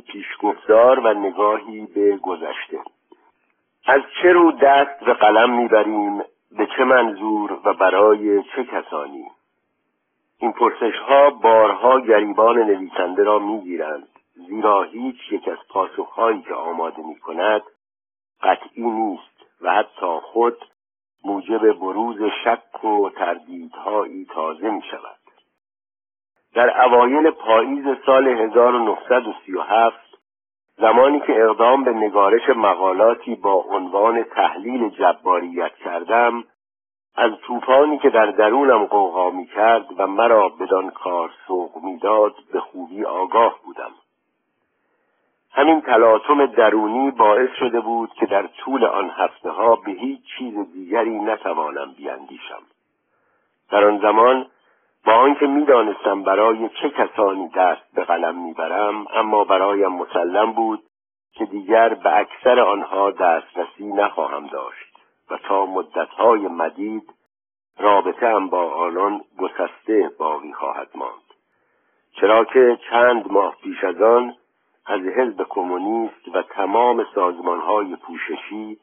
پیشگفتار و نگاهی به گذشته. از چه رو دست به قلم می‌بریم؟ به چه منظور و برای چه کسانی؟ این پرسش ها بارها گریبان نویسنده را می‌گیرند زیرا هیچ یک از پاسخهایی که آماده می کند قطعی نیست و حتی خود موجب بروز شک و تردیدهایی تازه می شود در اوایل پاییز سال 1937 زمانی که اقدام به نگارش مقالاتی با عنوان تحلیل جباریت کردم از طوفانی که در درونم قوقا می کرد و مرا بدان کار سوق می‌داد به خوبی آگاه بودم. همین تلاطم درونی باعث شده بود که در طول آن هفته ها به هیچ چیز دیگری نتوانم بیاندیشم. در آن زمان با آنکه می‌دانستم برای چه کسانی دست به قلم می‌برم اما برایم مسلم بود که دیگر به اکثر آنها دسترسی نخواهم داشت و تا مدتهای مدید رابطه هم با آنان گسسته باقی خواهد ماند. چرا که چند ماه پیش از آن از حزب کمونیست و تمام سازمانهای پوششی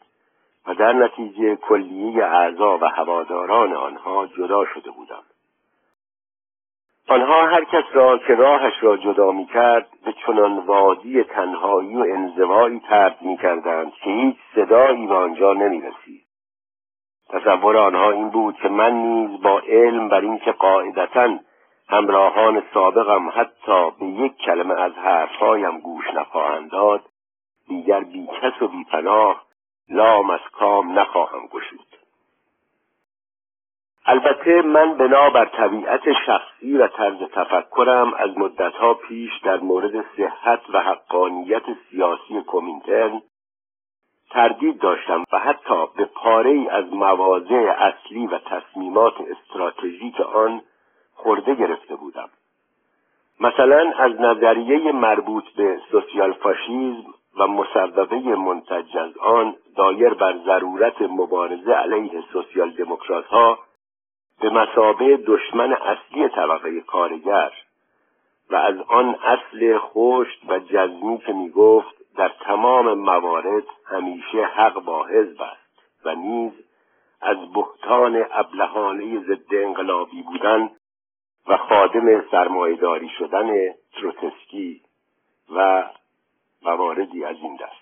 و در نتیجه کلیه اعضا و هواداران آنها جدا شده بودم. آنها هر کس را که راهش را جدا می کرد به چنان وادی تنهایی و انزوایی ترد می کردند که هیچ صدایی به آنجا نمی رسید. تصور آنها این بود که من نیز با علم بر اینکه قاعدتا همراهان سابقم حتی به یک کلمه از حرفهایم گوش نخواهند داد دیگر بیکس و بیپناه لام از کام نخواهم گشود البته من بنابر طبیعت شخصی و طرز تفکرم از مدتها پیش در مورد صحت و حقانیت سیاسی کومینترن تردید داشتم و حتی به پاره ای از مواضع اصلی و تصمیمات استراتژیک آن خورده گرفته بودم. مثلا از نظریه مربوط به سوسیال فاشیزم و مصوبه منتج از آن دایر بر ضرورت مبارزه علیه سوسیال دموکرات ها به مسابه دشمن اصلی طبقه کارگر و از آن اصل خشت و جزمی که می گفت در تمام موارد همیشه حق با حزب است و نیز از بهتان ابلهانه ضد انقلابی بودن و خادم سرمایهداری شدن تروتسکی و مواردی از این دست.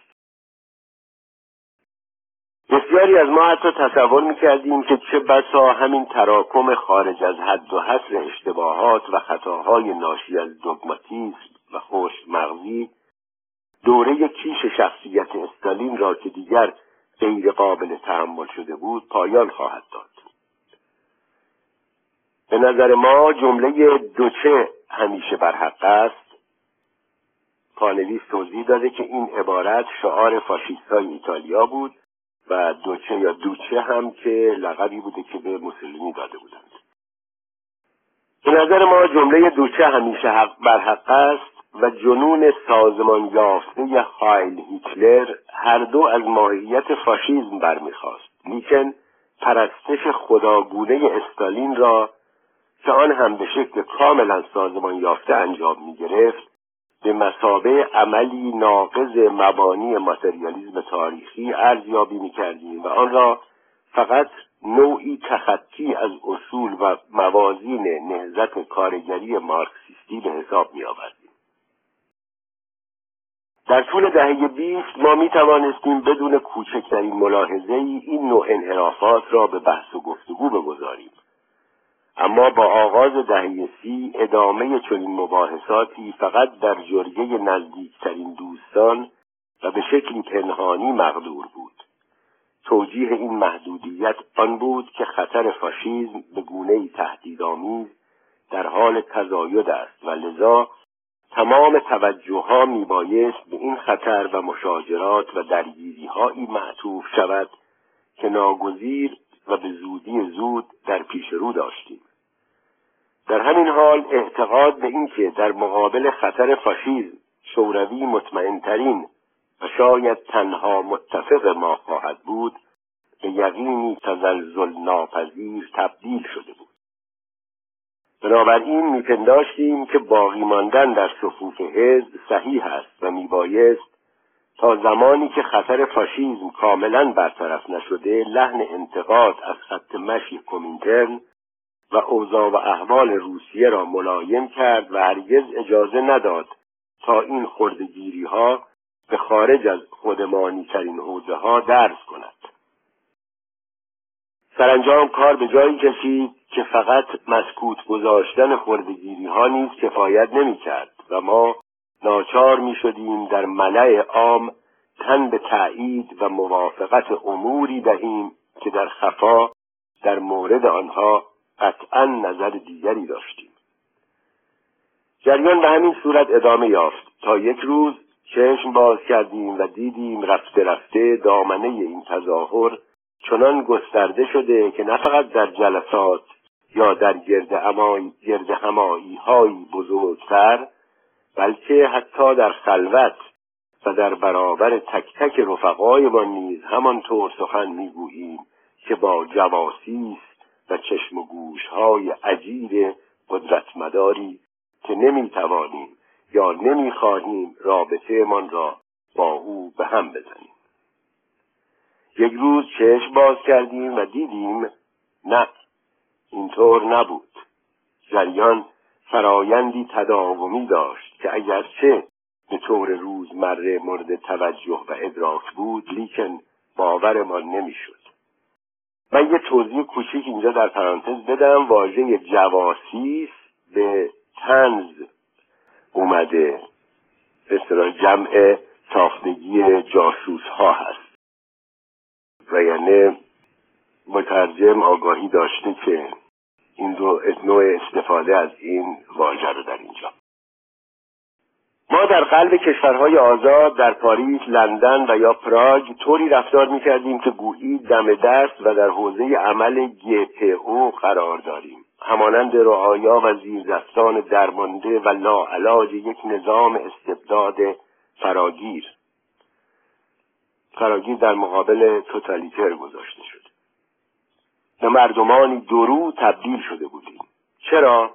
بسیاری از ما حتی تصور می‌کردیم که چه بسا همین تراکم خارج از حد و حصر اشتباهات و خطاهای ناشی از دوگماتیسم و خشک مغزی دوره کیش شخصیت استالین را که دیگر غیر قابل تحمل شده بود پایان خواهد داد. به نظر ما جمله دوچه همیشه بر حق است. پانویس توضیح داده که این عبارت شعار فاشیستای ایتالیا بود و دوچه یا دوچه هم که لقبی بوده که به موسولینی داده بودند. به نظر ما جمله دوچه همیشه حق بر حق است و جنون سازمان یافته هایل هیتلر هر دو از ماهیت فاشیزم برمیخواست. لیکن پرستش خداگونه استالین را که آن هم به شکل کاملا سازمان یافته انجام می گرفت به مسابه عملی ناقض مبانی ماتریالیزم تاریخی ارزیابی می کردیم و آن را فقط نوعی تخطی از اصول و موازین نهزت کارگری مارکسیستی به حساب می آوردیم. در طول دهه بیست ما می توانستیم بدون کوچکترین ملاحظه ای این نوع انحرافات را به بحث و گفتگو بگذاریم اما با آغاز دهه سی ادامه چنین مباحثاتی فقط در جرگه نزدیکترین دوستان و به شکلی پنهانی مقدور بود. توجیه این محدودیت آن بود که خطر فاشیزم به گونه تهدیدآمیز در حال تزاید است و لذا تمام توجه ها می بایست به این خطر و مشاجرات و درگیری هایی معطوف شود که ناگزیر و به زودی زود در پیش رو داشتیم. در همین حال اعتقاد به اینکه در مقابل خطر فاشیزم شوروی مطمئنترین و شاید تنها متفق ما خواهد بود به یقینی تزلزل ناپذیر تبدیل شده بود. بنابراین میپنداشتیم که باقی ماندن در صفوف حزب صحیح است و میبایست تا زمانی که خطر فاشیزم کاملا برطرف نشده لحن انتقاد از خط مشی کومینترن و اوضاع و احوال روسیه را ملایم کرد و هرگز اجازه نداد تا این خردگیری ها به خارج از خودمانی ترین حوزه ها درس کند. سرانجام کار به جایی کشید که فقط مسکوت گذاشتن خردگیری ها نیز کفایت نمی کرد و ما ناچار می شدیم در ملع عام تن به تایید و موافقت اموری دهیم که در خفا در مورد آنها قطعا نظر دیگری داشتیم. جریان به همین صورت ادامه یافت. تا یک روز چشم باز کردیم و دیدیم رفته رفته دامنه این تظاهر چنان گسترده شده که نه فقط در جلسات یا در گرد, گرد همایی های بزرگتر بلکه حتی در خلوت و در برابر تک تک ما نیز همانطور سخن می‌گوییم که با جواسیس و چشم و گوش های عجیب قدرتمداری که نمی‌توانیم یا نمی‌خواهیم رابطه من را با او به هم بزنیم. یک روز چشم باز کردیم و دیدیم نه اینطور نبود. جریان فرایندی تداومی داشت که اگرچه به طور روزمره مورد توجه و ادراک بود لیکن باورمان نمی‌شد. من یه توضیح کوچیک اینجا در پرانتز بدم. واژه جواسیس به تنز اومده. به جمع ساختگی جاسوس ها هست. و یعنی مترجم آگاهی داشته که این دو نوع استفاده از این واژه رو در اینجا. ما در قلب کشورهای آزاد در پاریس، لندن و یا پراگ طوری رفتار می‌کردیم که گویی دم دست و در حوزه عمل او قرار داریم. همانند رعایا و زیردستان درمانده و لاعلاج یک نظام استبداد فراگیر. فراگیر در مقابل توتالیتر گذاشته شده. به مردمانی درو تبدیل شده بودیم. چرا؟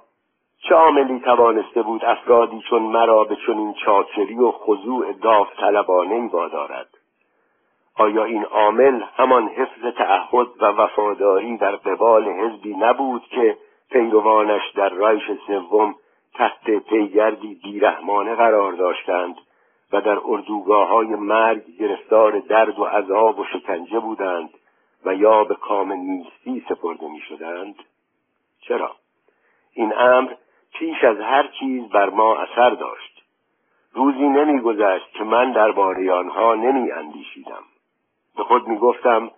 چه عاملی توانسته بود افرادی چون مرا به چنین چاکری و خضوع داوطلبانه ای وادارد آیا این عامل همان حفظ تعهد و وفاداری در قبال حزبی نبود که پیروانش در رایش سوم تحت پیگردی بیرحمانه قرار داشتند و در اردوگاه های مرگ گرفتار درد و عذاب و شکنجه بودند و یا به کام نیستی سپرده می شدند؟ چرا؟ این امر پیش از هر چیز بر ما اثر داشت. روزی نمیگذشت که من درباره آنها نمی اندیشیدم به خود می گفتم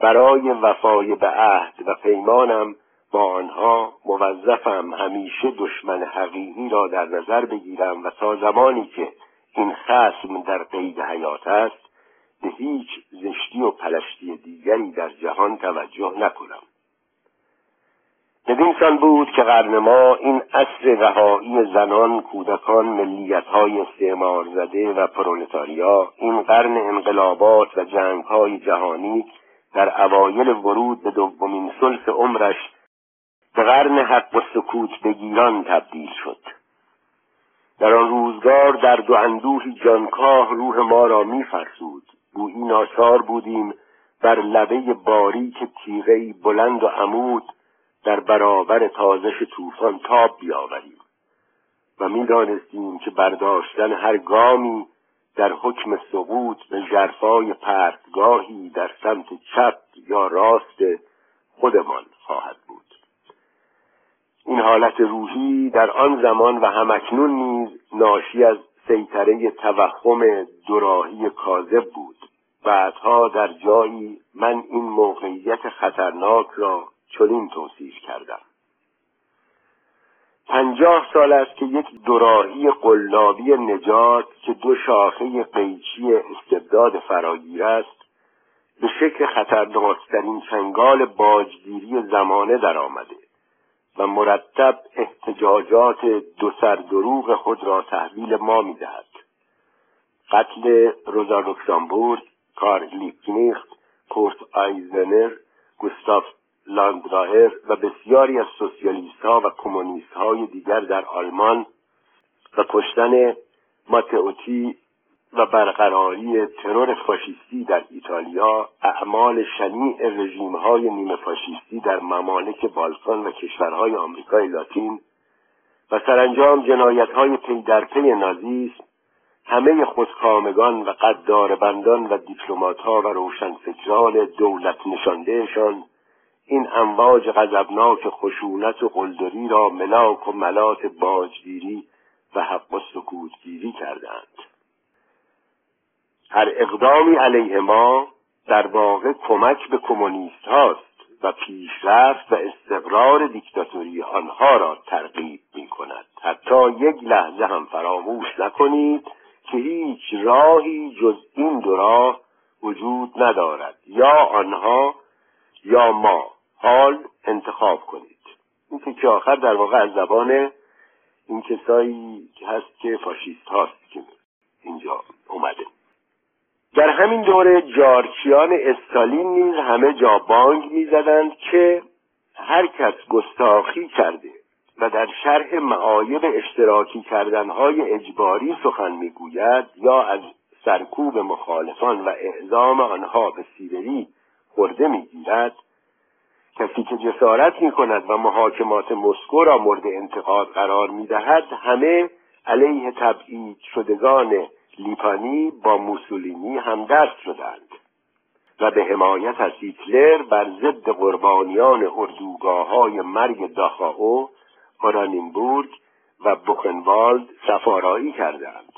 برای وفای به عهد و پیمانم با آنها موظفم همیشه دشمن حقیقی را در نظر بگیرم و تا زمانی که این خسم در قید حیات است به هیچ زشتی و پلشتی دیگری در جهان توجه نکنم. بدین سان بود که قرن ما این عصر رهایی زنان کودکان ملیت های استعمار زده و پرولتاریا این قرن انقلابات و جنگ های جهانی در اوایل ورود به دومین سلس عمرش به قرن حق و سکوت بگیران تبدیل شد. در آن روزگار در دو اندوهی جانکاه روح ما را میفرسود. گویی ناچار بودیم بر لبه باریک تیغهای بلند و عمود در برابر تازش طوفان تاب بیاوریم و می‌دانستیم که برداشتن هر گامی در حکم سقوط به جرفای پرتگاهی در سمت چپ یا راست خودمان خواهد بود. این حالت روحی در آن زمان و همکنون نیز ناشی از سیطره توهم دوراهی کاذب بود. بعدها در جایی من این موقعیت خطرناک را چنین توصیف کردم. پنجاه سال است که یک دوراهی قلابی نجات که دو شاخه قیچی استبداد فراگیر است به شکل خطرناکترین چنگال باجگیری زمانه درآمده و مرتب احتجاجات دو سر دروغ خود را تحویل ما می‌دهد. قتل روزا لوکسامبورگ کارل لیپنیخت کورت آیزنر گوستاف لانداور و بسیاری از سوسیالیست ها و کمونیست های دیگر در آلمان و کشتن ماتئوتی و برقراری ترور فاشیستی در ایتالیا اعمال شنیع رژیم های نیمه فاشیستی در ممالک بالکان و کشورهای آمریکای لاتین و سرانجام جنایت های پی در پی نازیسم همه خودکامگان و قداره بندان و دیپلمات ها و روشنفکران دولت نشانده‌شان این امواج غضبناک خشونت و قلدری را ملاک و ملات باجگیری و حق و سکوتگیری کردند. هر اقدامی علیه ما در واقع کمک به کمونیست هاست و پیشرفت و استقرار دیکتاتوری آنها را ترغیب می کند. حتی یک لحظه هم فراموش نکنید که هیچ راهی جز این دو راه وجود ندارد. یا آنها یا ما. حال انتخاب کنید. این که آخر در واقع از زبان این کسایی هست که فاشیست هاست که اینجا اومده. در همین دوره جارچیان استالین نیز همه جا بانگ می‌زدند که هر کس گستاخی کرده و در شرح معایب اشتراکی کردنهای اجباری سخن می‌گوید یا از سرکوب مخالفان و اعزام آنها به سیبری خورده می‌گیرد کسی که جسارت می کند و محاکمات مسکو را مورد انتقاد قرار می دهد همه علیه تبعید شدگان لیپانی با موسولینی همدست شدند و به حمایت از هیتلر بر ضد قربانیان اردوگاه های مرگ داخاو اورانینبورگ و بوخنوالد سفارایی کردند.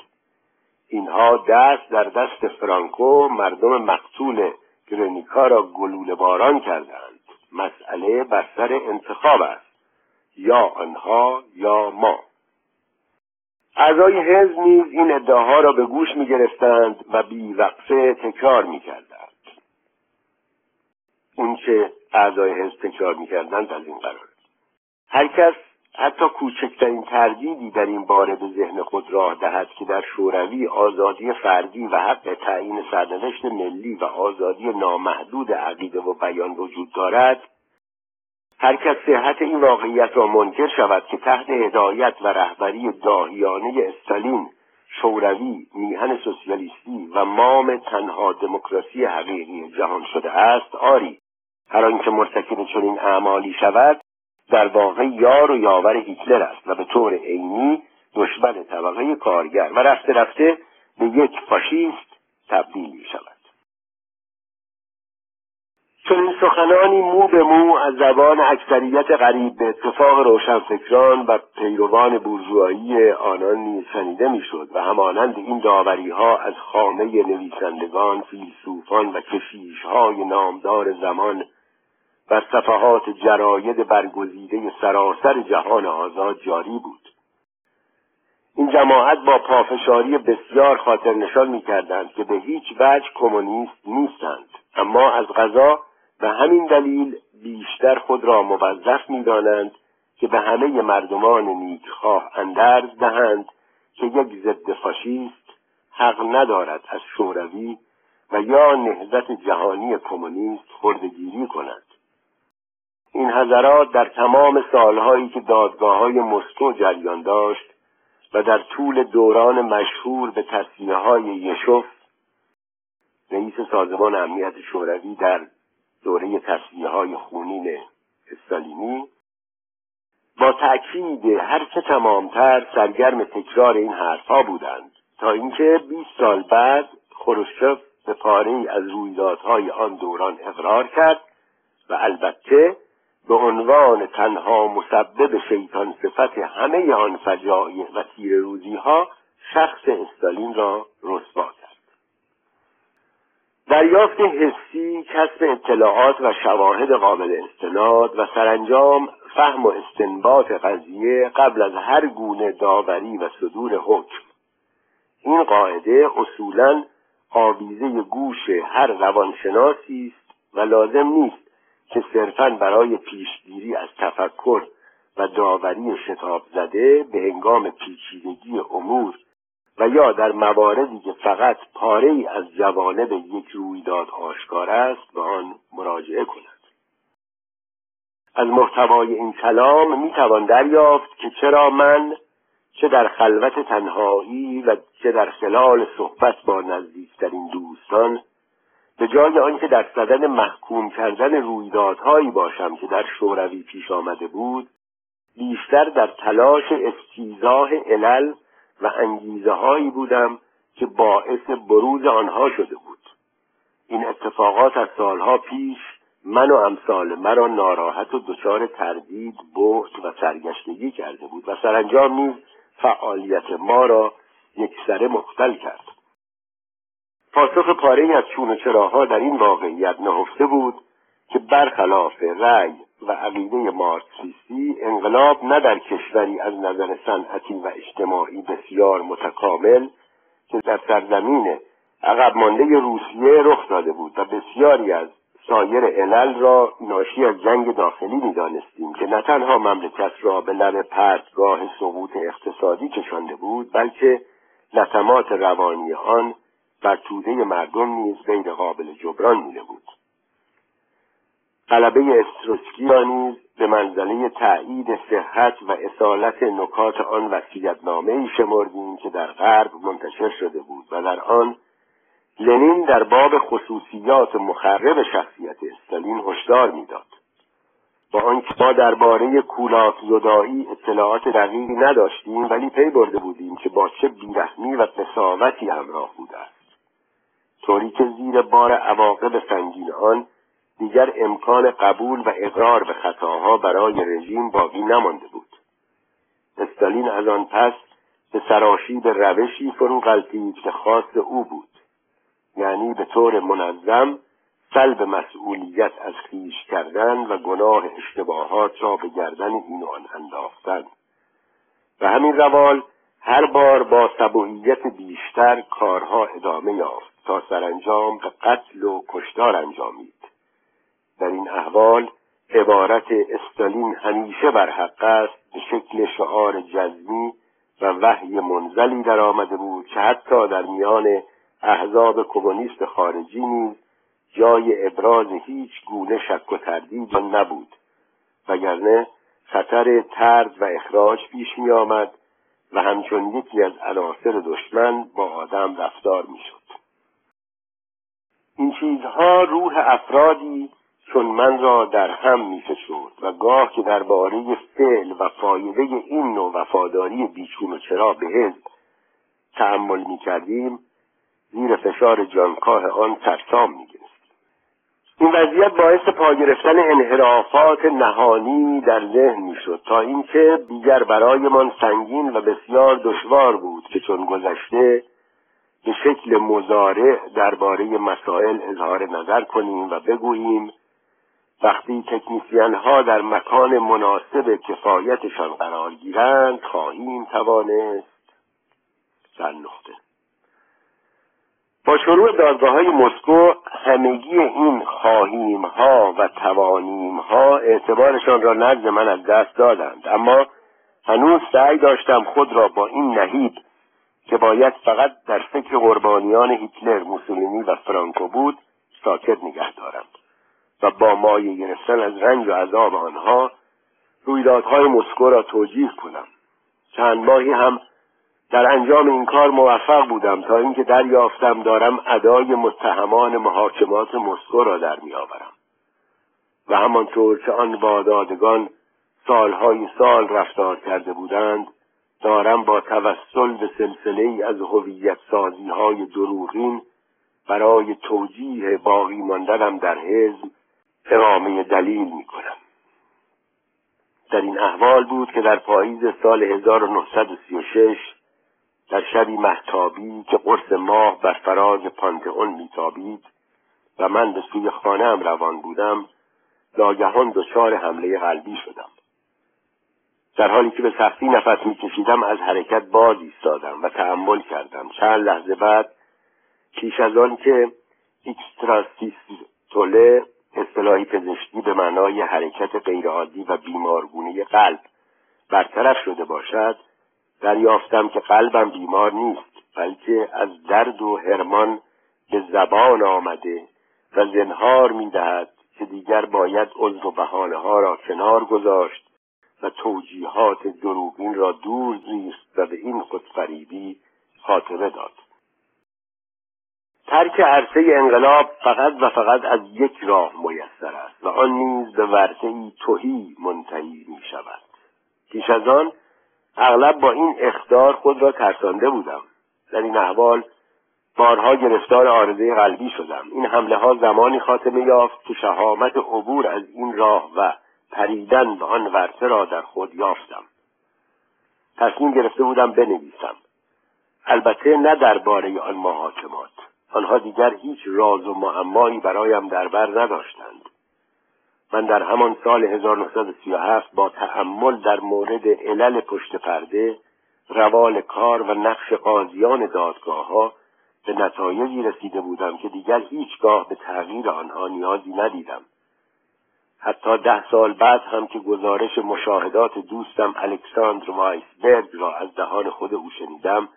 اینها دست در دست فرانکو مردم مقتول گرنیکا را گلوله باران کردند. مسئله بر سر انتخاب است. یا آنها یا ما. اعضای حزب نیز این ادعاها را به گوش می گرفتند و بیوقفه تکرار می کردند اون که اعضای حزب تکرار می کردند از این قرار. هر کس حتی کوچکترین تردیدی در این باره به ذهن خود راه دهد که در شوروی آزادی فردی و حق تعیین سرنوشت ملی و آزادی نامحدود عقیده و بیان وجود دارد هر کس صحت این واقعیت را منکر شود که تحت هدایت و رهبری داهیانه استالین شوروی میهن سوسیالیستی و مام تنها دموکراسی حقیقی جهان شده است آری. هر آنکه مرتکب چنین اعمالی شود در واقع یار و یاور هیتلر است و به طور عینی دشمن طبقه کارگر و رفته رفته به یک فاشیست تبدیل می شود چنین سخنانی مو به مو از زبان اکثریت غریب به اتفاق روشنفکران و پیروان بورژوایی آنان نیز شنیده می‌شد و همانند این داوری ها از خامه نویسندگان فیلسوفان و کشیشهای نامدار زمان بر صفحات جراید برگزیده سراسر جهان آزاد جاری بود. این جماعت با پافشاری بسیار خاطر نشان می کردند که به هیچ وجه کمونیست نیستند. اما از غذا به همین دلیل بیشتر خود را موظف می‌دانند که به همه مردمان نیکخواه اندرز دهند که یک ضد فاشیست حق ندارد از شوروی و یا نهضت جهانی کمونیست خردگیری کند. این حضرات در تمام سالهایی که دادگاه های مسکو جریان داشت و در طول دوران مشهور به تصمیه های یشوف رئیس سازمان امنیت شوروی در دوره تصویه های خونین استالینی با تأکید هر چه تمامتر سرگرم تکرار این حرفها بودند تا اینکه 20 سال بعد خروشچف به پاره از رویدادهای آن دوران اقرار کرد و البته به عنوان تنها مسبب شیطان صفت همه آن فجایع و تیر روزی ها شخص استالین را رسوا کرد. دریافت حسی کسب اطلاعات و شواهد قابل استناد و سرانجام فهم و استنباط قضیه قبل از هر گونه داوری و صدور حکم. این قاعده اصولا آویزه گوش هر روانشناسی است و لازم نیست که صرفا برای پیشگیری از تفکر و داوری شتاب زده به هنگام پیچیدگی امور و یا در مواردی که فقط پاره ای از جوانب یک رویداد آشکار است به آن مراجعه کند. از محتوای این کلام می‌توان دریافت که چرا من چه در خلوت تنهایی و چه در خلال صحبت با نزدیکترین دوستان به جای آنکه در صدد محکوم کردن رویدادهایی باشم که در شوروی پیش آمده بود بیشتر در تلاش استیزاه علل و انگیزه هایی بودم که باعث بروز آنها شده بود. این اتفاقات از سالها پیش من و امثال مرا ناراحت و دچار تردید بحت و سرگشتگی کرده بود و سرانجام نیز فعالیت ما را یک سره مختل کرد. پاسخ پاره از چون و چراها در این واقعیت نهفته بود که برخلاف رأی و عقیده مارکسیستی انقلاب نه در کشوری از نظر صنعتی و اجتماعی بسیار متکامل که در سرزمین عقب مانده روسیه رخ داده بود و بسیاری از سایر علل را ناشی از جنگ داخلی می‌دانستیم که نه تنها مملکت را به لب پرتگاه سقوط اقتصادی کشانده بود بلکه لطمات روانی آن بر توده مردم نیز غیر قابل جبران میده بود. غلبه استروسکیا نیز به منزله تأیید صحت و اصالت نکات آن وسیعتنامه ای شمردیم که در غرب منتشر شده بود و در آن لنین در باب خصوصیات مخرب شخصیت استالین هشدار می‌داد. با آنکه ما درباره کولاک زدایی اطلاعات دقیقی نداشتیم ولی پی برده بودیم که با چه بیرحمی و قصاوتی همراه بوده است. طوری که زیر بار عواقب سنگین آن دیگر امکان قبول و اقرار به خطاها برای رژیم باقی نمانده بود. استالین از آن پس به سراشیب روشی فرو غلطید که خاص او بود. یعنی به طور منظم سلب مسئولیت از خیش کردن و گناه اشتباهات را به گردن این آن انداختن. و همین روال هر بار با سبوعیت بیشتر کارها ادامه یافت. تا سرانجام به قتل و کشتار انجامید در این احوال عبارت استالین همیشه بر حق است به شکل شعار جزمی و وحی منزلی در آمده بود که حتی در میان احزاب کمونیست خارجی نیز جای ابراز هیچ گونه شک و تردید نبود وگرنه خطر ترد و اخراج پیش می آمد و همچون یکی از عناصر دشمن با آدم رفتار می شد. این چیزها روح افرادی چون من را در هم می فشرد و گاه که درباره فعل و فایده این نوع وفاداری بیچون و چرا به حزب تحمل می کردیم زیر فشار جانکاه آن ترسام می این وضعیت باعث پا گرفتن انحرافات نهانی در ذهن می‌شد تا اینکه دیگر برایمان سنگین و بسیار دشوار بود که چون گذشته به شکل مزارع درباره مسائل اظهار نظر کنیم و بگوییم وقتی تکنیسیان ها در مکان مناسب کفایتشان قرار گیرند خواهیم توانست در نقطه. با شروع دادگاه های مسکو همگی این خواهیم ها و توانیم ها اعتبارشان را نزد من از دست دادند. اما هنوز سعی داشتم خود را با این نهیب که باید فقط در فکر قربانیان هیتلر موسولینی و فرانکو بود ساکت نگه دارم و با مایه گرفتن از رنج و عذاب آنها رویدادهای مسکو را توجیه کنم. چند ماهی هم در انجام این کار موفق بودم تا اینکه دریافتم دارم ادای متهمان محاکمات مسکو را در میآورم و همانطور که آن وادادگان سالهای سال رفتار کرده بودند دارم با توسل به سلسله از هویت سازی های دروغین برای توجیه باقی ماندنم در حزب اقامه دلیل می کنم. در این احوال بود که در پاییز سال 1936 در شبی محتابی که قرص ماه بر فراز پانتئون میتابید و من به سوی خانه روان بودم ناگهان دچار حمله قلبی شدم در حالی که به سختی نفس میکشیدم از حرکت باز ایستادم و تحمل کردم. چند لحظه بعد پیش از آن که ایکستراسیستوله اصطلاحی پزشکی به معنای حرکت غیرعادی و بیمارگونه قلب برطرف شده باشد دریافتم که قلبم بیمار نیست بلکه از درد و هرمان به زبان آمده و زنهار می‌دهد که دیگر باید عذر و بحانه ها را کنار گذاشت و توجیهات دروغین را دور زیست و به این خودفریبی خاتمه داد. ترک عرصه انقلاب فقط و فقط از یک راه میسر است و آن نیز به ورطه توهی منتهی می شود پیش از آن اغلب با این اختار خود را ترسانده بودم. در این احوال بارها گرفتار آرزه قلبی شدم. این حمله ها زمانی خاتمه یافت که شهامت عبور از این راه و پریدن به آن ورطه را در خود یافتم. تصمیم گرفته بودم بنویسم. البته نه درباره آن محاکمات. آنها دیگر هیچ راز و معمایی برایم در بر نداشتند. من در همان سال 1937 با تحمل در مورد علل پشت پرده روال کار و نقش قاضیان دادگاه ها به نتایجی رسیده بودم که دیگر هیچگاه به تغییر آنها نیازی ندیدم. حتی ده سال بعد هم که گزارش مشاهدات دوستم الکساندر وایسبرگ را از دهان خود او شنیدم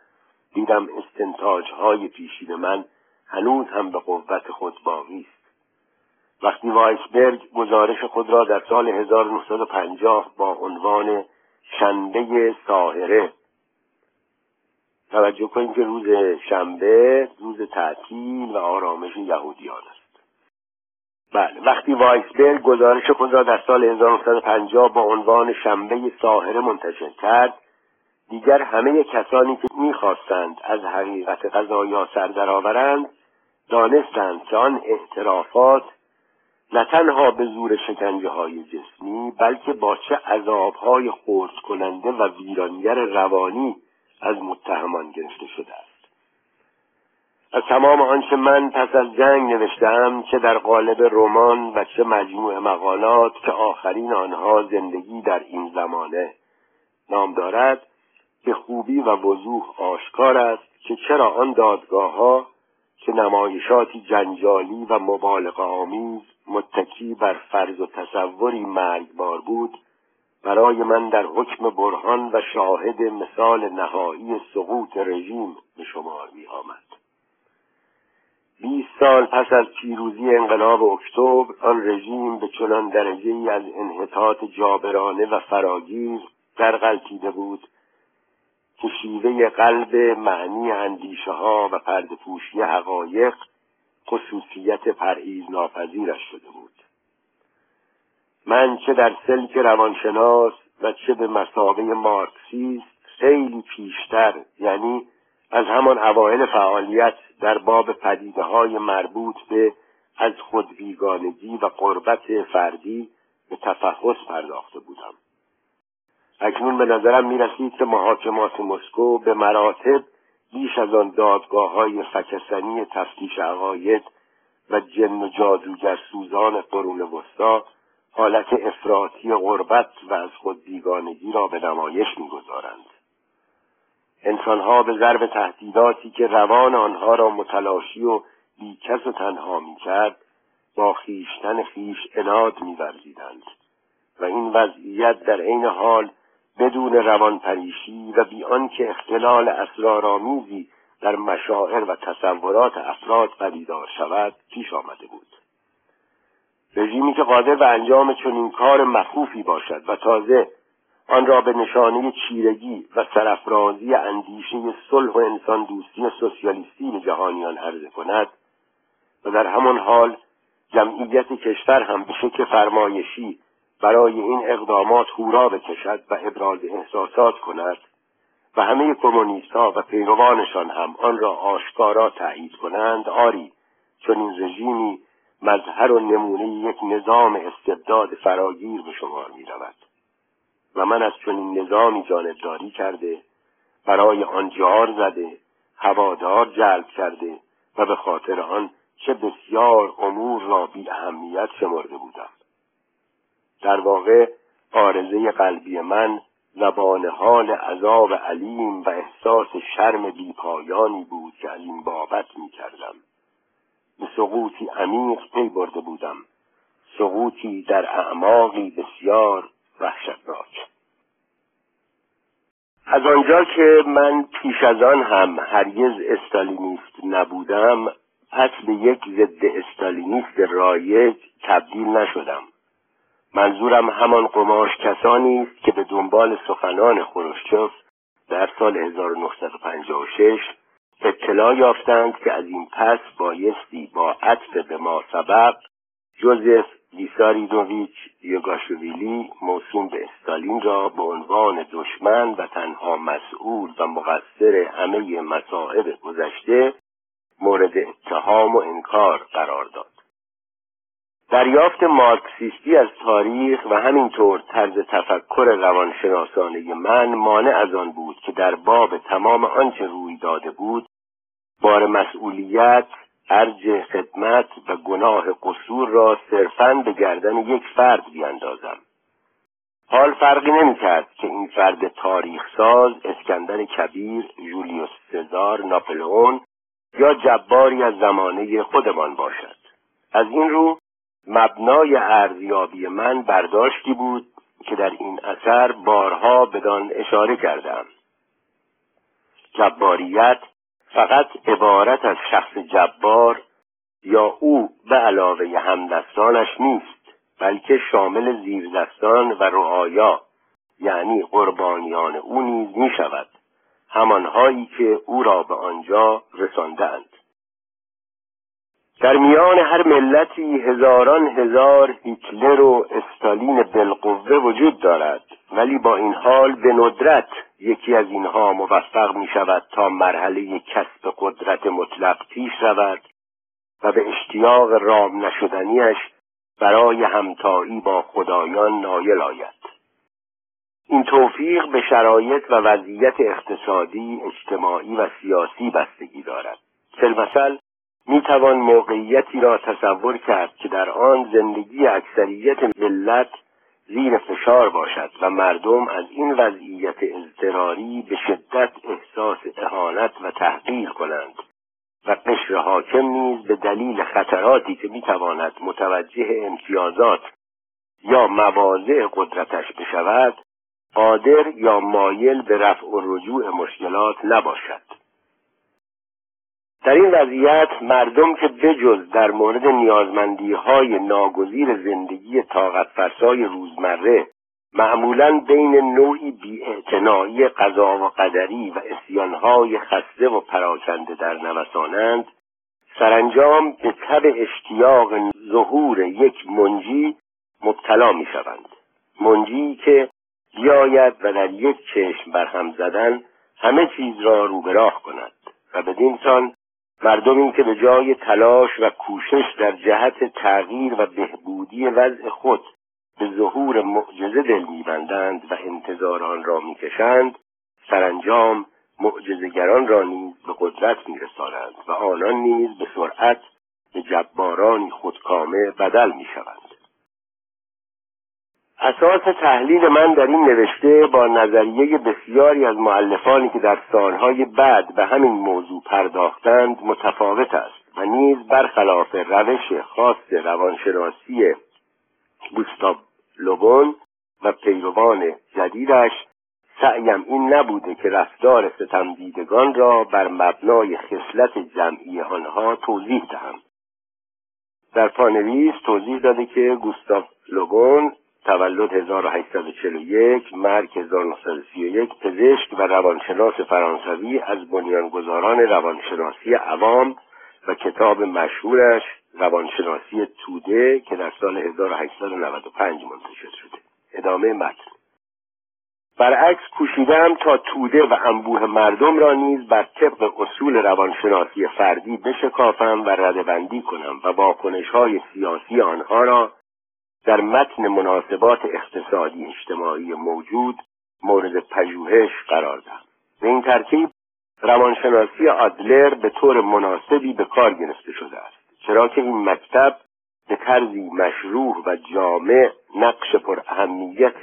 دیدم استنتاج های پیشین من هنوز هم به قوت خود باقی است. وقتی وایسبرگ گزارش خود را در سال 1950 با عنوان شنبه ساهره توجه کنید که روز شنبه روز تعطیل و آرامش یهودیان است. بله وقتی وایسبرگ گزارش خود را در سال 1950 با عنوان شنبه ساهره منتشر کرد دیگر همه کسانی که می‌خواستند از حقیقت قضایا سر درآورند دانستند که آن اعترافات نه تنها به زور شکنجه های جسمی بلکه با چه عذاب های خورد کننده و ویرانگر روانی از متهمان گرفته شده است. از تمام آنچه من پس از جنگ نوشتم چه در قالب رمان و چه مجموع مقالات که آخرین آنها زندگی در این زمانه نام دارد به خوبی و وضوح آشکار است که چرا آن دادگاه ها که نمایشاتی جنجالی و مبالغ آمیز متکی بر فرض و تصوری مرگبار بود برای من در حکم برهان و شاهد مثال نهایی سقوط رژیم به شمار می آمد بیست سال پس از پیروزی انقلاب اکتبر آن رژیم به چنان درجه ای از انحطاط جابرانه و فراگیر در غلطیده بود که شیوه قلب معنی اندیشه ها و پوشی حقایق خصوصیت پرهیز ناپذیرش شده بود. من چه در سلک روانشناس و چه به مسابه مارکسیست خیلی پیشتر یعنی از همان اوایل فعالیت در باب پدیده های مربوط به از خود بیگانگی و قربت فردی به تفحص پرداخته بودم. اکنون به نظرم می رسید که محاکمات مسکو به مراتب بیش از آن دادگاه های فکسنی تفتیش عقاید و جن و جادوگر سوزان قرون وسطا حالت افراطی غربت و از خود بیگانگی را به نمایش می‌گذارند. انسانها به ضرب تهدیداتی که روان آنها را متلاشی و بیکس و تنها می‌کرد با خیشتن خیش اناد میورزیدند. و این وضعیت در عین حال بدون روانپریشی و بی آنکه اختلال اسرارآمیزی در مشاعر و تصورات افراد پدیدار شود پیش آمده بود. رژیمی که قادر به انجام چنین کار مخوفی باشد و تازه آن را به نشانه چیرگی و سرفرازی اندیشه صلح و انسان دوستی سوسیالیستی به جهانیان عرضه کند و در همان حال جمعیت کشور هم به شکل فرمایشی برای این اقدامات هورا بکشد و ابراز احساسات کند و همه کمونیست ها و پیروانشان هم آن را آشکارا تایید کنند. آری چون این رژیمی مظهر و نمونه یک نظام استبداد فراگیر به شمار می رود و من از چنین نظامی جانبداری کرده برای آن جار زده هوادار جلب کرده و به خاطر آن چه بسیار امور را بی اهمیت شمرده بودم. در واقع آرزه قلبی من زبان حال عذاب علیم و احساس شرم بیپایانی بود که این بابت می کردم. به سقوطی عمیق پی برده بودم. سقوطی در اعماقی بسیار وحشتناک از آنجا که من پیش از آن هم هرگز استالینیست نبودم پس به یک ضد استالینیست رایج تبدیل نشدم. منظورم همان قماش کسانی است که به دنبال سخنان خروشچوف در سال 1956 اطلاع یافتند که از این پس بایستی با عطف به ما سبق جوزف ویساریدوویچ یوگاشویلی موسوم به استالین را به عنوان دشمن و تنها مسئول و مقصر همه مصائب گذشته مورد اتهام و انکار قرار داد. دریافت مارکسیستی از تاریخ و همینطور طرز تفکر روانشناسانه من مانع از آن بود که در باب تمام آنچه روی داده بود بار مسئولیت ارج خدمت و گناه قصور را صرفا به گردن یک فرد بیاندازم. حال فرقی نمی‌کرد که این فرد تاریخ ساز اسکندر کبیر جولیوس سزار ناپلئون یا جباری از زمانه خودمان باشد. از این رو مبنای ارزیابی من برداشتی بود که در این اثر بارها بدان اشاره کردم. جباریت فقط عبارت از شخص جبار یا او به علاوه همدستانش نیست بلکه شامل زیردستان و رعایا یعنی قربانیان او نیز می شود همانهایی که او را به آنجا رساندند در میان هر ملتی هزاران هزار هیتلر و استالین بالقوه وجود دارد ولی با این حال به ندرت یکی از اینها موفق می شود تا مرحله کسب قدرت مطلق پیش رود و به اشتیاق رام نشدنیش برای همتایی با خدایان نایل آید این توفیق به شرایط و وضعیت اقتصادی، اجتماعی و سیاسی بستگی دارد. مثل می توان موقعیتی را تصور کرد که در آن زندگی اکثریت ملت زیر فشار باشد و مردم از این وضعیت اضطراری به شدت احساس اهانت و تحقیر کنند و قشر حاکم نیز به دلیل خطراتی که می‌تواند متوجه امتیازات یا مواضع قدرتش بشود قادر یا مایل به رفع و رجوع مشکلات نباشد. در این وضعیت مردم که بجز در مورد نیازمندی های ناگزیر زندگی طاقت فرسای روزمره معمولا بین نوعی بیاعتنایی قضا و قدری و اسیانهای خسته و پراکنده در نوسانند سرانجام به تب اشتیاق ظهور یک منجی مبتلا می شوند منجی که بیاید و در یک چشم برهم زدن همه چیز را رو به راه کند و بدین سان مردمی که به جای تلاش و کوشش در جهت تغییر و بهبودی وضع خود به ظهور معجزه دل میبندند و انتظار آن را می‌کشند سرانجام معجزهگران را نیز به قدرت میرسانند و آنان نیز به سرعت به جبارانی خودکامه بدل می‌شوند. اساس تحلیل من در این نوشته با نظریه بسیاری از معلفانی که در سالهای بعد به همین موضوع پرداختند متفاوت است و نیز برخلاف روش خاص روانشناسی گوستاو لوبون و پیروان جدیدش سعیم این نبوده که رفتار ستمدیدگان را بر مبنای خصلت جمعی آنها توضیح دهم. در پانویس توضیح داده که گوستاف لوبون تولد 1841 مرگ 1931 پزشک و روانشناس فرانسوی از بنیانگذاران روانشناسی عوام و کتاب مشهورش روانشناسی توده که در سال 1895 منتشر شده. ادامه متن. برعکس کوشیدم تا توده و انبوه مردم را نیز بر طبق اصول روانشناسی فردی بشکافم و ردبندی کنم و واکنش های سیاسی آنها را در متن مناسبات اقتصادی اجتماعی موجود مورد پژوهش قرار دهم به این ترتیب روانشناسی آدلر به طور مناسبی به کار گرفته شده است. چرا که این مکتب به طرزی مشروع و جامع نقش پر اهمیت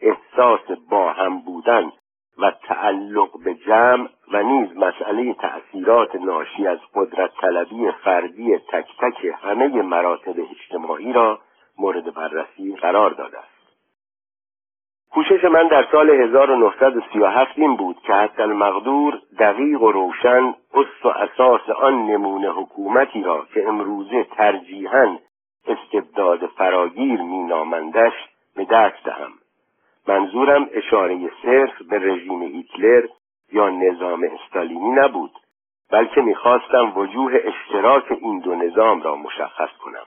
احساس با هم بودن و تعلق به جمع و نیز مسئله تأثیرات ناشی از قدرت طلبی فردی تک تک همه مراتب اجتماعی را مورد بررسی قرار داده است. کوشش من در سال 1937 این بود که حتی المقدور دقیق و روشن اصل و اساس آن نمونه حکومتی را که امروزه ترجیحاً استبداد فراگیر مینامندش به دست دهم. منظورم اشاره صرف به رژیم هیتلر یا نظام استالینی نبود بلکه می‌خواستم وجوه اشتراک این دو نظام را مشخص کنم.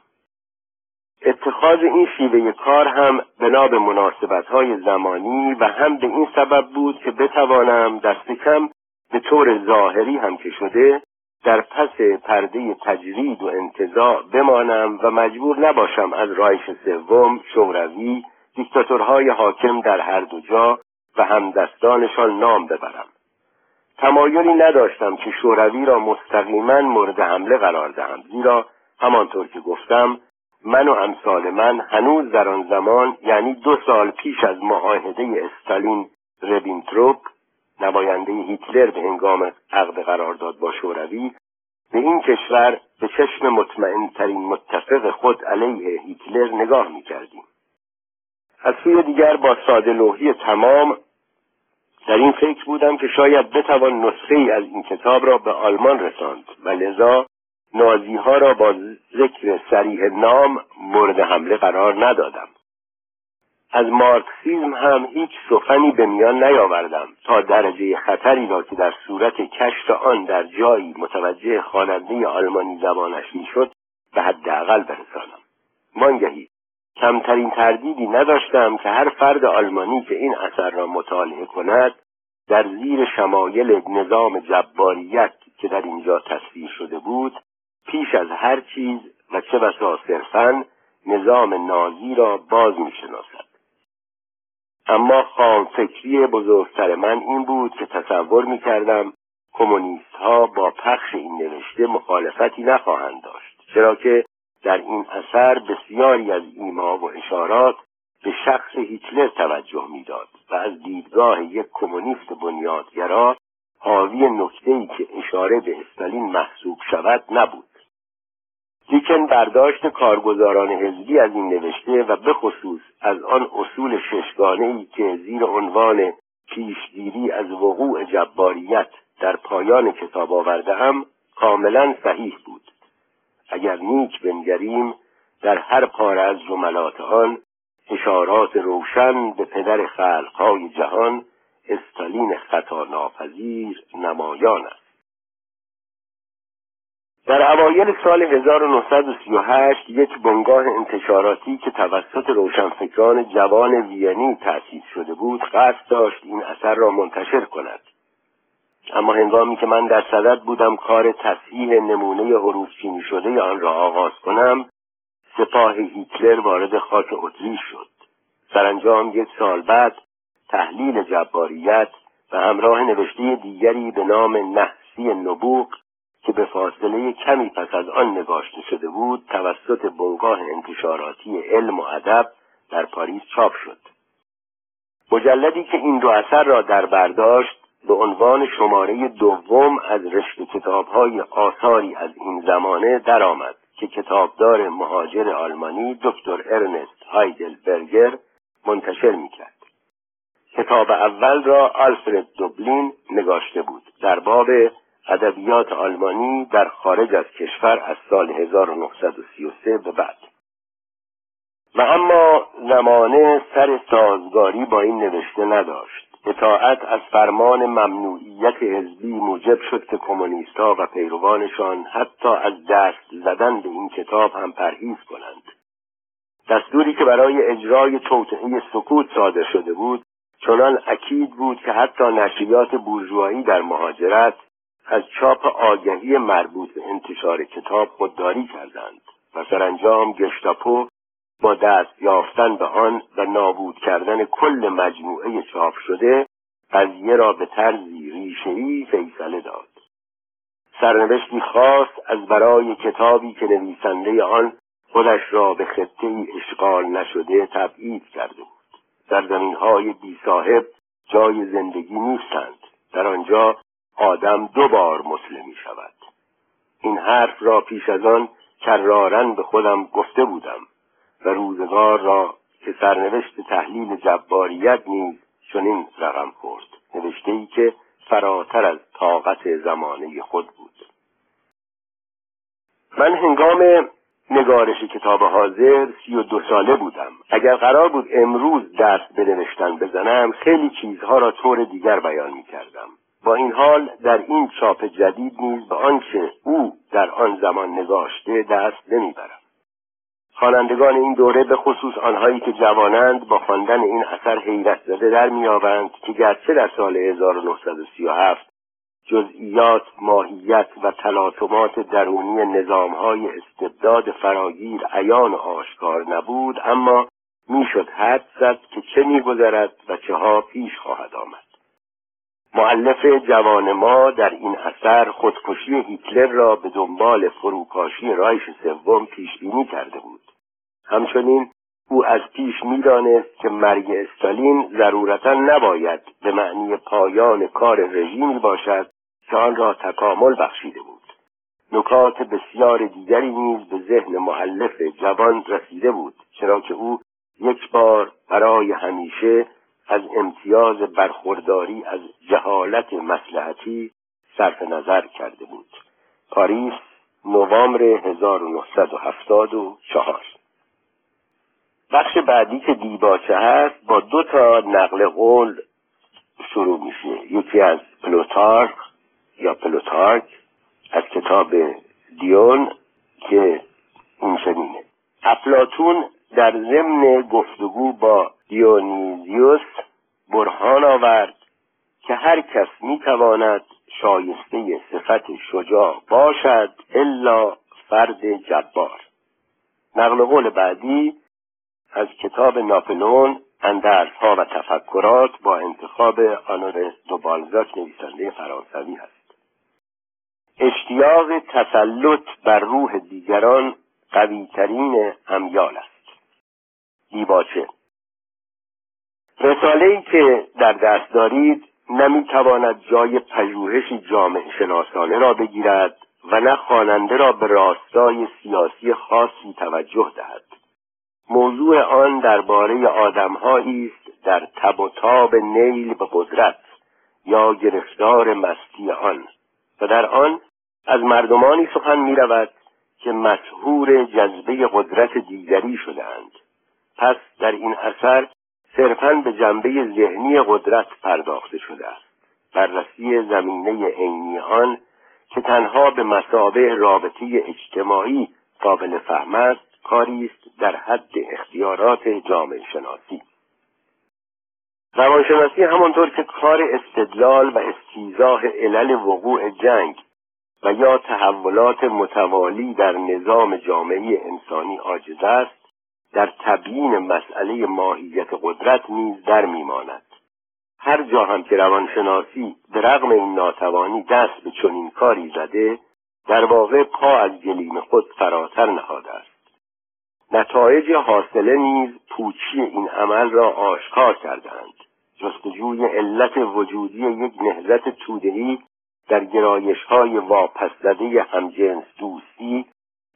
اتخاذ این شیوه کار هم بنا به مناسبت های زمانی و هم به این سبب بود که بتوانم دست کم به طور ظاهری هم که شده در پس پرده تجرید و انتظاع بمانم و مجبور نباشم از رایش سوم شوروی دیکتاتورهای حاکم در هر دو جا و همدستانشان نام ببرم. تمایلی نداشتم که شوروی را مستقیما مورد حمله قرار دهم زیرا همانطور که گفتم من و امثال من هنوز در آن زمان یعنی دو سال پیش از معاهده استالین ربینتروپ نماینده هیتلر به هنگام عقد قرارداد با شوروی به این کشور به چشم مطمئن ترین متفق خود علیه هیتلر نگاه می کردیم. از سوی دیگر با ساده لوحی تمام در این فکر بودم که شاید بتوان نسخه ای از این کتاب را به آلمان رساند و لذا نازی ها را با ذکر سریح نام مورد حمله قرار ندادم. از مارکسیزم هم هیچ سخنی به میان نیاوردم تا درجه خطری را که در صورت کشف آن در جایی متوجه خواننده آلمانی زبانش می‌شد به حداقل برسانم. وانگهی کمترین تردیدی نداشتم که هر فرد آلمانی که این اثر را مطالعه کند در زیر شمایل نظام جباریت که در اینجا تصویر شده بود پیش از هر چیز و چه بسا صرفا نظام نازی را باز می‌شناسد. اما خامفکری بزرگتر من این بود که تصور می کردم کمونیست ها با پخش این نوشته مخالفتی نخواهند داشت چرا که در این اثر بسیاری از ایما و اشارات به شخص هیتلر توجه می‌داد و از دیدگاه یک کمونیست بنیادگرا حاوی نکته‌ای که اشاره به استالین محسوب شود نبود. لیکن برداشت کارگزاران حزبی از این نوشته و به خصوص از آن اصول ششگانه ای که زیر عنوان پیشگیری از وقوع جباریت در پایان کتاب آورده هم کاملا صحیح بود. اگر نیک بنگریم در هر پاره از جملات آن اشارات روشن به پدر خلقهای جهان استالین خطا ناپذیر نمایان است. در اوایل سال 1938 یک بنگاه انتشاراتی که توسط روشنفکران جوان وینی تأسیس شده بود قصد داشت این اثر را منتشر کند. اما هنگامی که من در صدد بودم کار تصحیح نمونه حروف چینی شده آن را آغاز کنم سپاه هیتلر وارد خاک اتریش شد. سرانجام یک سال بعد تحلیل جباریت و همراه نوشته دیگری به نام نحسی نبوغ که به فاصله کمی پس از آن نگاشته شده بود توسط بنگاه انتشاراتی علم و ادب در پاریس چاپ شد. مجلدی که این دو اثر را در برداشت به عنوان شماره دوم از رشته کتابهای آثاری از این زمانه درآمد که کتابدار مهاجر آلمانی دکتر ارنست هایدلبرگر منتشر می‌کرد. کتاب اول را آلفرد دوبلین نگاشته بود. در باب ادبیات آلمانی در خارج از کشور از سال 1933 به بعد. و اما زمانه سر سازگاری با این نوشته نداشت. اطاعت از فرمان ممنوعیت حزبی موجب شد که کمونیستها و پیروانشان حتی از دست زدن به این کتاب هم پرهیز کنند. دستوری که برای اجرای توطئه سکوت صادر شده بود چنان اکید بود که حتی نشریات بورژوایی در مهاجرت از چاپ آگهی مربوط به انتشار کتاب خودداری کردند و سرانجام گشتاپو با دست یافتن به آن و نابود کردن کل مجموعه چاپ شده قضیه را به طرزی ریشهای فیصله داد. سرنوشتی خاص از برای کتابی که نویسنده آن خودش را به خطه اشغال نشده تبعید کرده بود. در زمین های بی صاحب جای زندگی نیستند. در آنجا آدم دو بار مسلمی شود. این حرف را پیش از آن کرارن به خودم گفته بودم و روزگار را که سرنوشت تحلیل جباریت نیز چنین رقم خورد. نوشته ای که فراتر از طاقت زمانه خود بود. من هنگام نگارش کتاب حاضر سی و دو ساله بودم. اگر قرار بود امروز به نوشتن بزنم خیلی چیزها را طور دیگر بیان می کردم با این حال در این چاپ جدید نیز به آنچه او در آن زمان نگاشته دست نمی‌برم. خوانندگان این دوره به خصوص آنهایی که جوانند با خواندن این اثر حیرت زده در میابند که گرچه در سال 1937 جزئیات ماهیت و تلاطمات درونی نظامهای استبداد فراگیر عیان و آشکار نبود اما می‌شد حد زد که چه میگذرد و چه ها پیش خواهد آمد. معلف جوان ما در این اثر خودکشی هیتلر را به دنبال فروپاشی رایش سوم پیش بینی کرده بود. همچنین او از پیش می‌دانست که مرگ استالین ضرورتا نباید به معنی پایان کار رژیمی باشد که آن را تکامل بخشیده بود. نکات بسیار دیگری نیز به ذهن معلف جوان رسیده بود چرا که او یک بار برای همیشه از امتیاز برخورداری از جهالت مسلحتی صرف نظر کرده بود. پاریس نوامبر 1974 بخش بعدی که دیباچه هست با دو تا نقل قول شروع میشه. یکی از پلوتارک یا پلوتارک از کتاب دیون که این چنینه. افلاطون در ضمن گفتگو با دیونیزیوس برهان آورد که هر کس می‌تواند شایسته صفت شجاع باشد الا فرد جبار. نقل قول بعدی از کتاب ناپلون اندرس ها و تفکرات با انتخاب آنور دوبالزاک نویسنده فرانسوی است اشتیاق تسلط بر روح دیگران قویترین امیال است. دیباچه رساله که در دست دارید نمی‌تواند جای پژوهش جامعه شناسانه را بگیرد و نه خواننده را به راستای سیاسی خاصی توجه دهد. موضوع آن درباره آدمهایی است در تب و تاب نیل به قدرت یا گرفتار مستی آن. و در آن از مردمانی سخن می رود که مسهور جذبه قدرت دیگری شدهاند. پس در این اثر صرفا به جنبه ذهنی قدرت پرداخته شده است. بررسی زمینه عینی آن که تنها به مسابه رابطه اجتماعی قابل فهم است کاری است در حد اختیارات جامعه شناسی. روانشناسی همانطور که کار استدلال و استیزاه علل وقوع جنگ و یا تحولات متوالی در نظام جامعه انسانی عاجز است در تبیین مسئله ماهیت قدرت نیز در میماند. هر جا هم که روانشناسی به رغم این ناتوانی دست به چنین کاری زده در واقع پا از گلیم خود فراتر نهاده است. نتایج حاصله نیز پوچی این عمل را آشکار کردند جستجوی علت وجودی یک نهزت تودهی در گرایش های واپس زده همجنس دوستی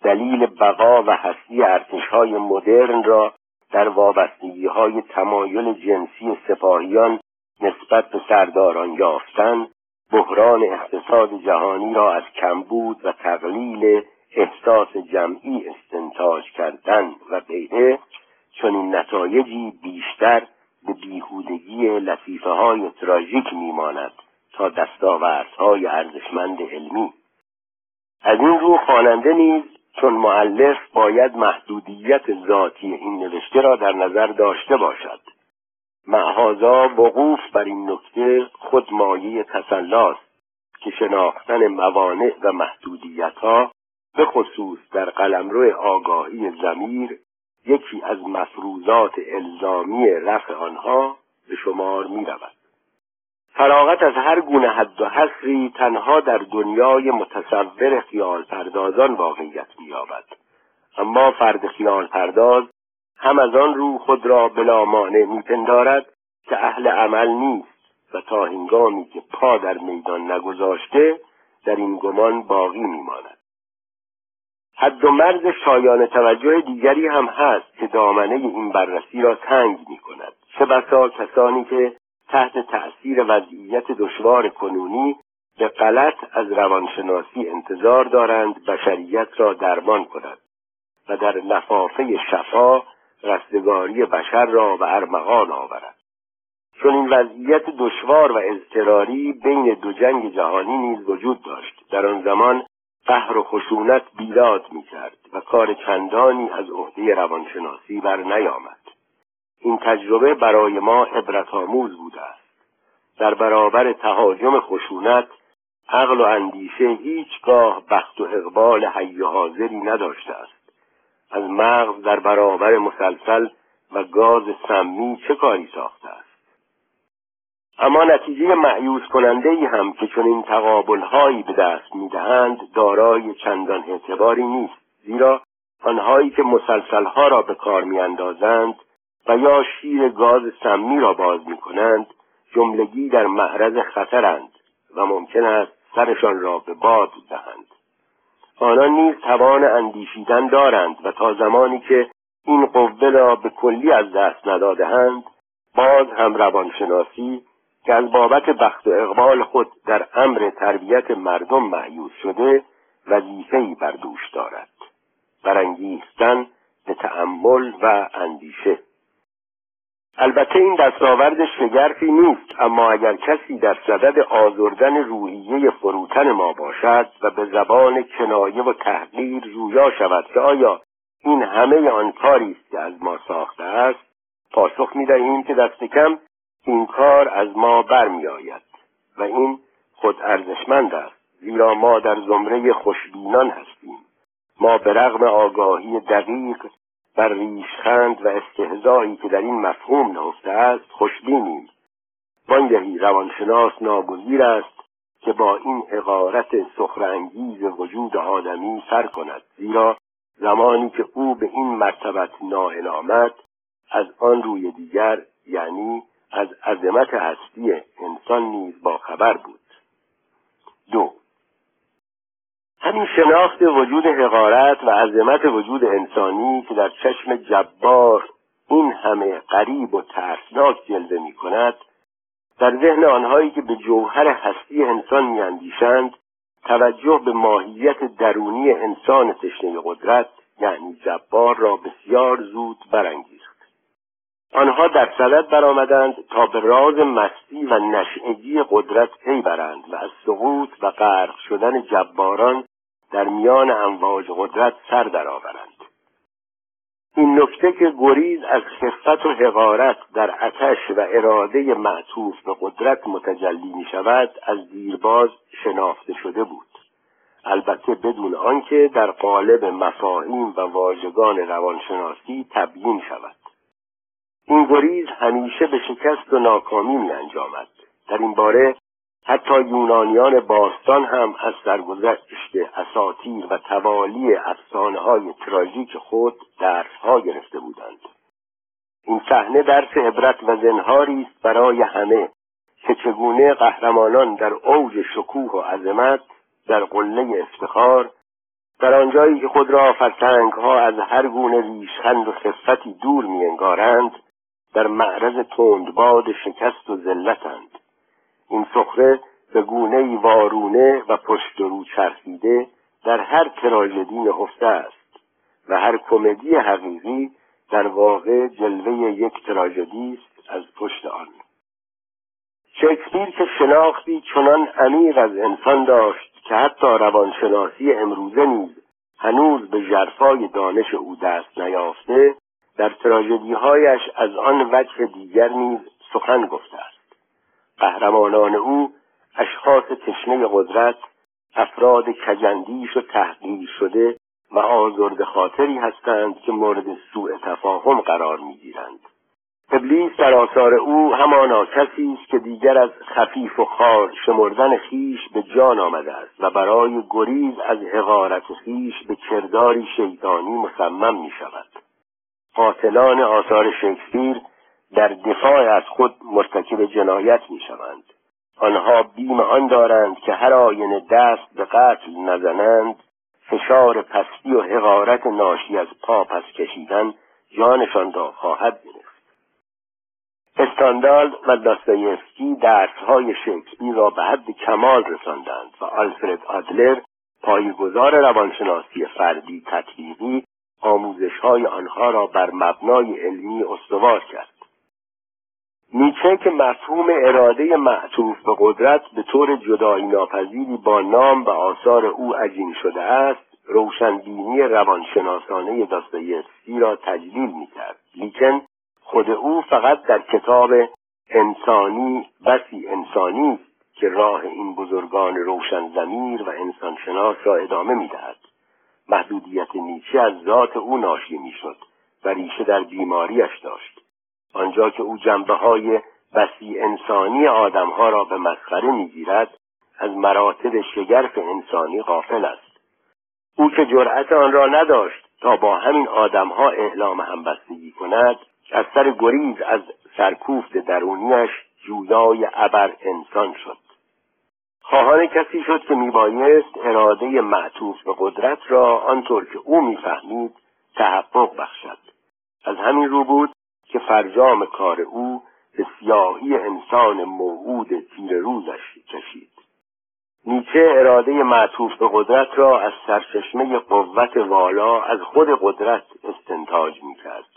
دلیل بقا و هستی ارتش های مدرن را در وابستگی های تمایل جنسی سپاهیان نسبت به سرداران یافتن بحران اقتصاد جهانی را از کمبود و تقلیل احساس جمعی استنتاج کردن و غیره. چون این نتایجی بیشتر به بیهودگی لطیفه های تراژیک میماند تا دستاوردهای ارزشمند علمی. از این رو خواننده نیز چون معلف باید محدودیت ذاتی این نوشته را در نظر داشته باشد معهازا وقوف بر این نکته خود مایه تسلاست که شناختن موانع و محدودیت ها به خصوص در قلمرو آگاهی زمیر یکی از مفروضات الزامی رفع آنها به شمار می رود. فراغت از هر گونه حد و حصری تنها در دنیای متصور خیال پردازان واقعیت مییابد. اما فرد خیال پرداز هم از آن رو خود را بلا مانع میپندارد که اهل عمل نیست و تا هنگامی که پا در میدان نگذاشته در این گمان باقی میماند. حد و مرز شایان توجه دیگری هم هست که دامنه این بررسی را تنگ می کند چه بسا کسانی که تحت تأثیر وضعیت دشوار کنونی به غلط از روانشناسی انتظار دارند بشریت را درمان کند و در لفافه شفا رستگاری بشر را به ارمغان آورد چون این وضعیت دشوار و اضطراری بین دو جنگ جهانی نیز وجود داشت. در آن زمان قهر و خشونت بیداد می‌کرد و کار چندانی از عهده روانشناسی بر نیامد این تجربه برای ما عبرت آموز بوده است. در برابر تهاجم خشونت عقل و اندیشه هیچگاه بخت و اقبال حی حاضری نداشته است. از مغز در برابر مسلسل و گاز سمی چه کاری ساخته است؟ اما نتیجه معیوز کننده ای هم که چون این تقابل هایی به دست می‌دهند دارای چندان اعتباری نیست. زیرا آنهایی که مسلسل ها را به کار میاندازند و یا شیر گاز سمی را باز می کنند جملگی در معرض خطرند و ممکن است سرشان را به باد دهند. آنان نیز توان اندیشیدن دارند و تا زمانی که این قوه را به کلی از دست ندادهند باز هم روانشناسی که از بابت بخت و اقبال خود در امر تربیت مردم معیوز شده وظیفهای بر دوش دارد. برانگیختن به تأمل و اندیشه. البته این دستاورد شگرفی نیست اما اگر کسی در صدد آزردن روحیه فروتن ما باشد و به زبان کنایه و تحقیر جویا شود که آیا این همه آن کاری است که از ما ساخته است پاسخ می‌دهیم که دست کم این کار از ما برمیآید و این خود ارزشمند است زیرا ما در زمره خوشبینان هستیم. ما به رغم آگاهی دقیق بر ریشخند و استهزایی که در این مفهوم نهفته است خوشبینیم. وانگهی روانشناس ناگزیر است که با این حقارت سخرانگیز وجود آدمی سر کند زیرا زمانی که او به این مرتبت نائل آمد از آن روی دیگر یعنی از عظمت هستی انسان نیز با خبر بود. دو همین شناخت وجود حقارت و عظمت وجود انسانی که در چشم جبار این همه غریب و ترسناک جلوه می کند در ذهن آنهایی که به جوهر هستی انسان میاندیشند توجه به ماهیت درونی انسان تشنه قدرت یعنی جبار را بسیار زود برانگیخت. آنها در صدد برآمدند تا به راز مستی و نشعگی قدرت پی برند و از سقوط و غرق شدن جباران در میان امواج قدرت سر درآورند. این نکته که گریز از خفت و حقارت در اتش و اراده معطوف به قدرت متجلی می شود از دیرباز شناخته شده بود. البته بدون آنکه در قالب مفاهیم و واژگان روانشناسی تبیین شود. این گریز همیشه به شکست و ناکامی می انجامد. در این باره حتی یونانیان باستان هم از سرگذشت اساتیر و توالی افسانه های تراژیک خود درس ها گرفته بودند. این صحنه درس عبرت و زنهاری است برای همه که چگونه قهرمانان در اوج شکوه و عظمت در قله افتخار در آنجایی که خود را فرسنگ ها از هر گونه ریشخند و خفتی دور میانگارند در معرض تندباد شکست و ذلتند. این سخره به گونه وارونه و پشت رو چرخیده در هر تراژدی نهفته است و هر کمدی حقیقی در واقع جلوه یک تراژدی است از پشت آن. شکسپیر که شناختی چنان عمیق از انسان داشت که حتی روانشناسی امروزه نیز هنوز به جرفای دانش او دست نیافته در تراژدیهایش از آن وجه دیگر نیز سخن گفته است. قهرمانان او اشخاص تشنه قدرت افراد کجندیش و تحقیر شده و آزرد خاطری هستند که مورد سوء تفاهم قرار می‌گیرند. ابلیس در آثار او همانا کسی است که دیگر از خفیف و خار شمردن خیش به جان آمده است و برای گریز از حقارت خیش به کرداری شیطانی مصمم می شود قاتلان آثار شکسپیر در دفاع از خود مرتکب جنایت می شوند آنها بیم آن دارند که هر آینه دست به قتل نزنند فشار پستی و حقارت ناشی از پا پس کشیدن جانشان را خواهد گرفت. استاندال و داستایفسکی درسهای شکسپیر را به حد کمال رساندند و آلفرد آدلر پایگزار روانشناسی فردی تطبیقی آموزش های آنها را بر مبنای علمی استوار کرد. نیچه که مفهوم اراده معطوف به قدرت به طور جدایی ناپذیری با نام و آثار او عجین شده است روشنبینی روانشناسانه داستایفسکی را تجلیل می‌کرد. لیکن خود او فقط در کتاب انسانی بسی انسانی که راه این بزرگان روشن زمیر و انسانشناس را ادامه می‌دهد. محدودیت نیچه از ذات او ناشی می‌شد و ریشه در بیماریش داشت. آنجا که او جنبه های بسی انسانی آدمها را به مسخره می‌گیرد از مراتب شگرف انسانی غافل است. او که جرأت آن را نداشت تا با همین آدمها اعلام همبستگی کند از سر گریز از سرکوفت درونیش جویای ابر انسان شد. خواهان کسی شد که میبایست اراده معطوف به قدرت را آنطور که او می‌فهمید تحقق بخشد. از همین رو بود که فرجام کار او به سیاهی انسان موعود تیر روزش کشید. نیچه اراده معطوف به قدرت را از سرچشمه قوت والا از خود قدرت استنتاج می‌کرد.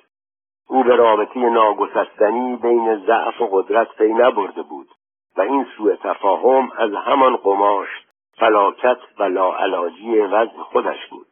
او به رابطه ناگسستنی بین ضعف و قدرت پی نبرده بود. و این سوء تفاهم از همان قماش فلاکت و لاعلاجی وضع خودش بود.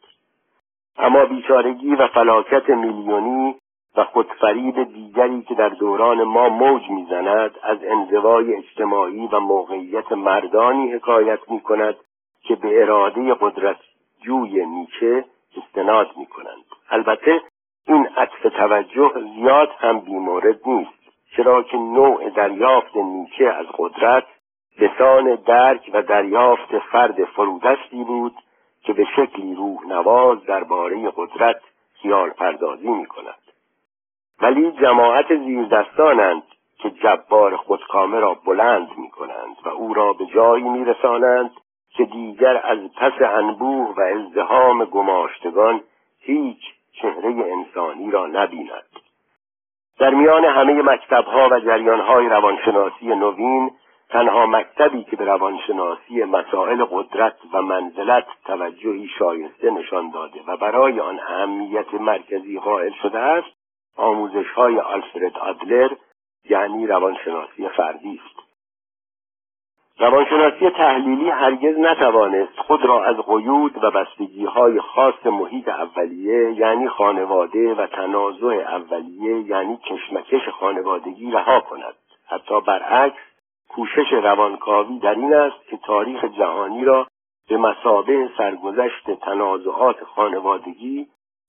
اما بیچارگی و فلاکت میلیونی و خودفریب دیگری که در دوران ما موج می‌زند از انزوای اجتماعی و موقعیت مردانی حکایت می کند که به اراده قدرت جوی نیچه استناد می کنند البته این عطف توجه زیاد هم بیمورد نیست. چرا که نوع دریافت نیچه از قدرت لسان درک و دریافت فرد فرودستی بود که به شکلی روح نواز درباره قدرت خیال پردازی می کند ولی جماعت زیردستانند که جبار خودکامه را بلند می کنند و او را به جایی می رسانند که دیگر از پس انبوه و ازدهام گماشتگان هیچ چهره انسانی را نبیند. در میان همه مکتبها و جریانهای روانشناسی نوین تنها مکتبی که به روانشناسی مسائل قدرت و منزلت توجهی شایسته نشان داده و برای آن اهمیت مرکزی قائل شده است آموزش های آلفرد آدلر یعنی روانشناسی فردی است. روانشناسی تحلیلی هرگز نتوانست خود را از قیود و بستگی های خاص محیط اولیه یعنی خانواده و تنازع اولیه یعنی کشمکش خانوادگی رها کند. حتی برعکس کوشش روانکاوی در این است که تاریخ جهانی را به مسابه سرگذشت تنازعات خانوادگی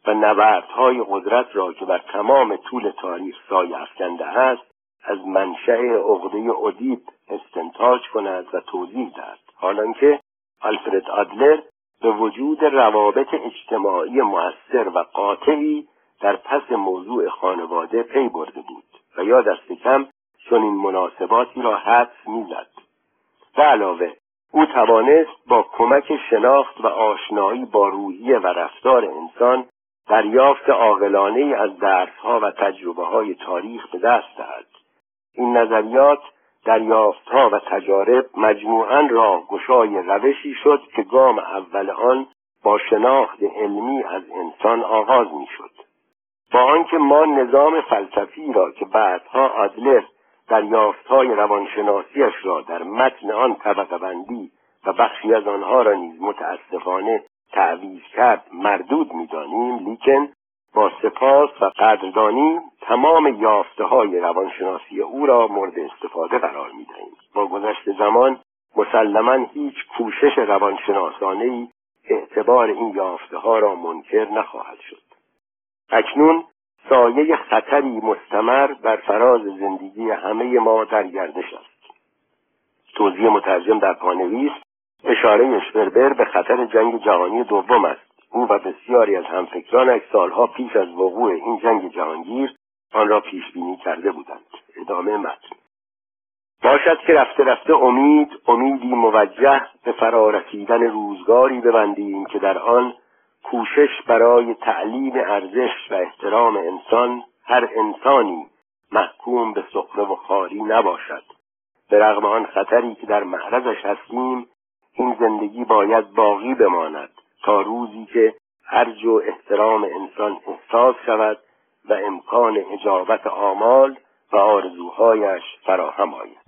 و نبردهای قدرت را که بر تمام طول تاریخ سایه افکنده است از منشأ عقده ادیب استنتاج کند و توضیح دهد. حالانکه آلفرد آدلر به وجود روابط اجتماعی موثر و قاطعی در پس موضوع خانواده پی برده بود و یا دست کم چنین مناسباتی را حدس می‌زد. به علاوه او توانست با کمک شناخت و آشنایی با روحیه و رفتار انسان دریافت عاقلانه از درسها و تجربه های تاریخ به دست دهد. این نظریات دریافتها و تجارب مجموعا راه گشای روشی شد که گام اول آن با شناخت علمی از انسان آغاز می شد. با آنکه ما نظام فلسفی را که بعدها آدلر دریافتهای روانشناسیش را در متن آن طبقه بندی و بخشی از آنها را نیز متاسفانه تعویز کرد مردود می‌دانیم لیکن با سپاس و قدردانی تمام یافته های روانشناسی او را مورد استفاده قرار می دهیم. با گذشت زمان مسلما هیچ کوشش روانشناسانه ای اعتبار این یافته ها را منکر نخواهد شد. اکنون سایه خطری مستمر بر فراز زندگی همه ما در گردش است. توضیح مترجم در پانویس اشاره اشپربر به خطر جنگ جهانی دوم است او و بسیاری از همفکرانش سالها پیش از وقوع این جنگ جهانگیر آن را پیش بینی کرده بودند. ادامه متن. باشد که رفته رفته امید امیدی موجه به فرارسیدن روزگاری ببندیم که در آن کوشش برای تعلیم ارزش و احترام انسان هر انسانی محکوم به سخره و خاری نباشد. به رغم آن خطری که در معرضش هستیم این زندگی باید باقی بماند. تا روزی که ارج و احترام انسان احساس شود و امکان اجابت آمال و آرزوهایش فراهم آید.